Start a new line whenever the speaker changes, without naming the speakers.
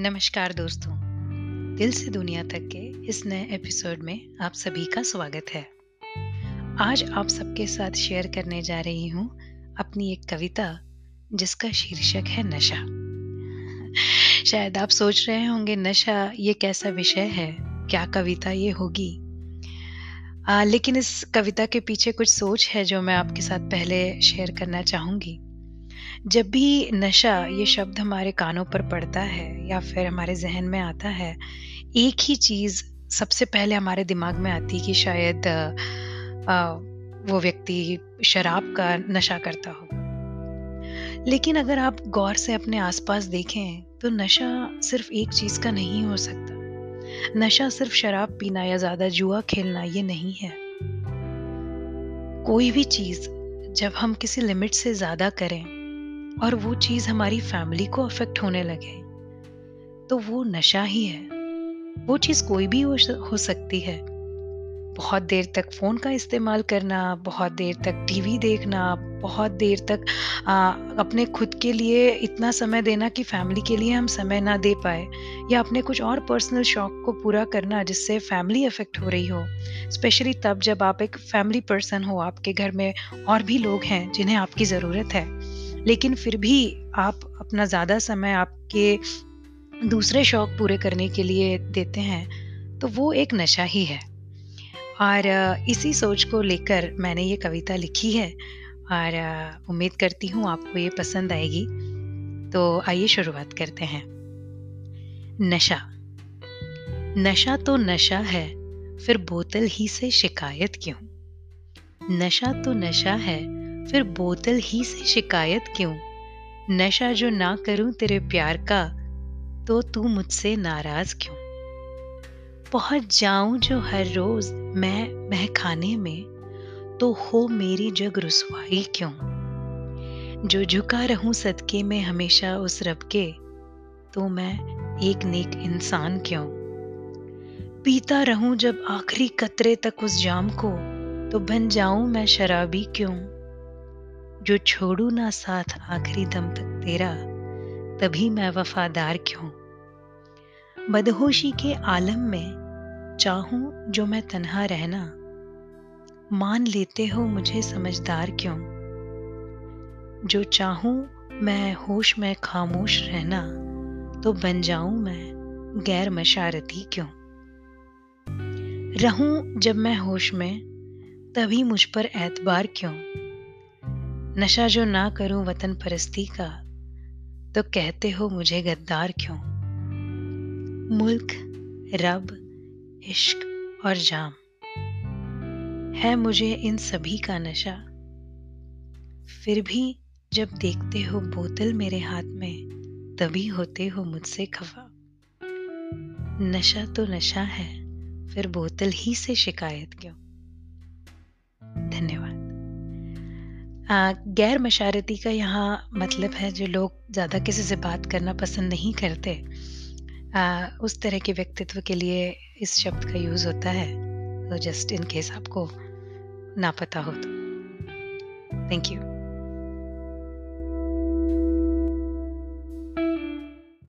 नमस्कार दोस्तों। दिल से दुनिया तक के इस नए एपिसोड में आप सभी का स्वागत है। आज आप सबके साथ शेयर करने जा रही हूँ अपनी एक कविता जिसका शीर्षक है नशा। शायद आप सोच रहे होंगे नशा ये कैसा विषय है? क्या कविता ये होगी? आ, लेकिन इस कविता के पीछे कुछ सोच है जो मैं आपके साथ पहले शेयर करना चाहूँगी। जब भी नशा ये शब्द हमारे कानों पर पड़ता है या फिर हमारे जहन में आता है एक ही चीज़ सबसे पहले हमारे दिमाग में आती कि शायद आ, वो व्यक्ति शराब का नशा करता हो। लेकिन अगर आप गौर से अपने आसपास देखें तो नशा सिर्फ़ एक चीज़ का नहीं हो सकता। नशा सिर्फ़ शराब पीना या ज़्यादा जुआ खेलना ये नहीं है। कोई भी चीज़ जब हम किसी लिमिट से ज़्यादा करें और वो चीज़ हमारी फैमिली को अफेक्ट होने लगे। तो वो नशा ही है। वो चीज़ कोई भी हो, सकती है। बहुत देर तक फ़ोन का इस्तेमाल करना बहुत देर तक टीवी देखना बहुत देर तक आ, अपने खुद के लिए इतना समय देना कि फैमिली के लिए हम समय ना दे पाए या अपने कुछ और पर्सनल शौक को पूरा करना जिससे फैमिली अफेक्ट हो रही हो। स्पेशली तब जब आप एक फैमिली पर्सन हो आपके घर में और भी लोग हैं जिन्हें आपकी ज़रूरत है। लेकिन फिर भी आप अपना ज़्यादा समय आपके दूसरे शौक पूरे करने के लिए देते हैं तो वो एक नशा ही है। और इसी सोच को लेकर मैंने ये कविता लिखी है, और उम्मीद करती हूँ आपको ये पसंद आएगी। तो आइए शुरुआत करते हैं। नशा। नशा तो नशा है, फिर बोतल ही से शिकायत क्यों? नशा तो नशा है फिर बोतल ही से शिकायत क्यों? नशा जो ना करूँ तेरे प्यार का तो तू मुझसे नाराज़ क्यों? पहुँच जाऊँ जो हर रोज मैं महखाने में तो हो मेरी जग रुसवाई क्यों? जो झुका रहूँ सदके में हमेशा उस रब के तो मैं एक नेक इंसान क्यों? पीता रहूँ जब आखिरी कतरे तक उस जाम को तो बन जाऊँ मैं शराबी क्यों? जो छोड़ू ना साथ आखिरी दम तक तेरा, तभी मैं वफादार क्यों? बदहोशी के आलम में चाहूँ जो मैं तन्हा रहना। मान लेते हो मुझे समझदार क्यों? जो चाहूँ मैं होश में खामोश रहना तो बन जाऊँ मैं गैर मशारती क्यों? रहूँ जब मैं होश में, तभी मुझ पर एतबार क्यों? नशा जो ना करूँ वतन परस्ती का तो कहते हो मुझे गद्दार क्यों? मुल्क, रब, इश्क और जाम। है मुझे इन सभी का नशा। फिर भी जब देखते हो बोतल मेरे हाथ में, तभी होते हो मुझसे खफा। नशा तो नशा है, फिर बोतल ही से शिकायत क्यों? गैर मशारती का यहाँ मतलब है जो लोग ज़्यादा किसी से बात करना पसंद नहीं करते आ, उस तरह के व्यक्तित्व के लिए इस शब्द का यूज़ होता है। तो जस्ट इन केस आपको ना पता हो तो। Thank you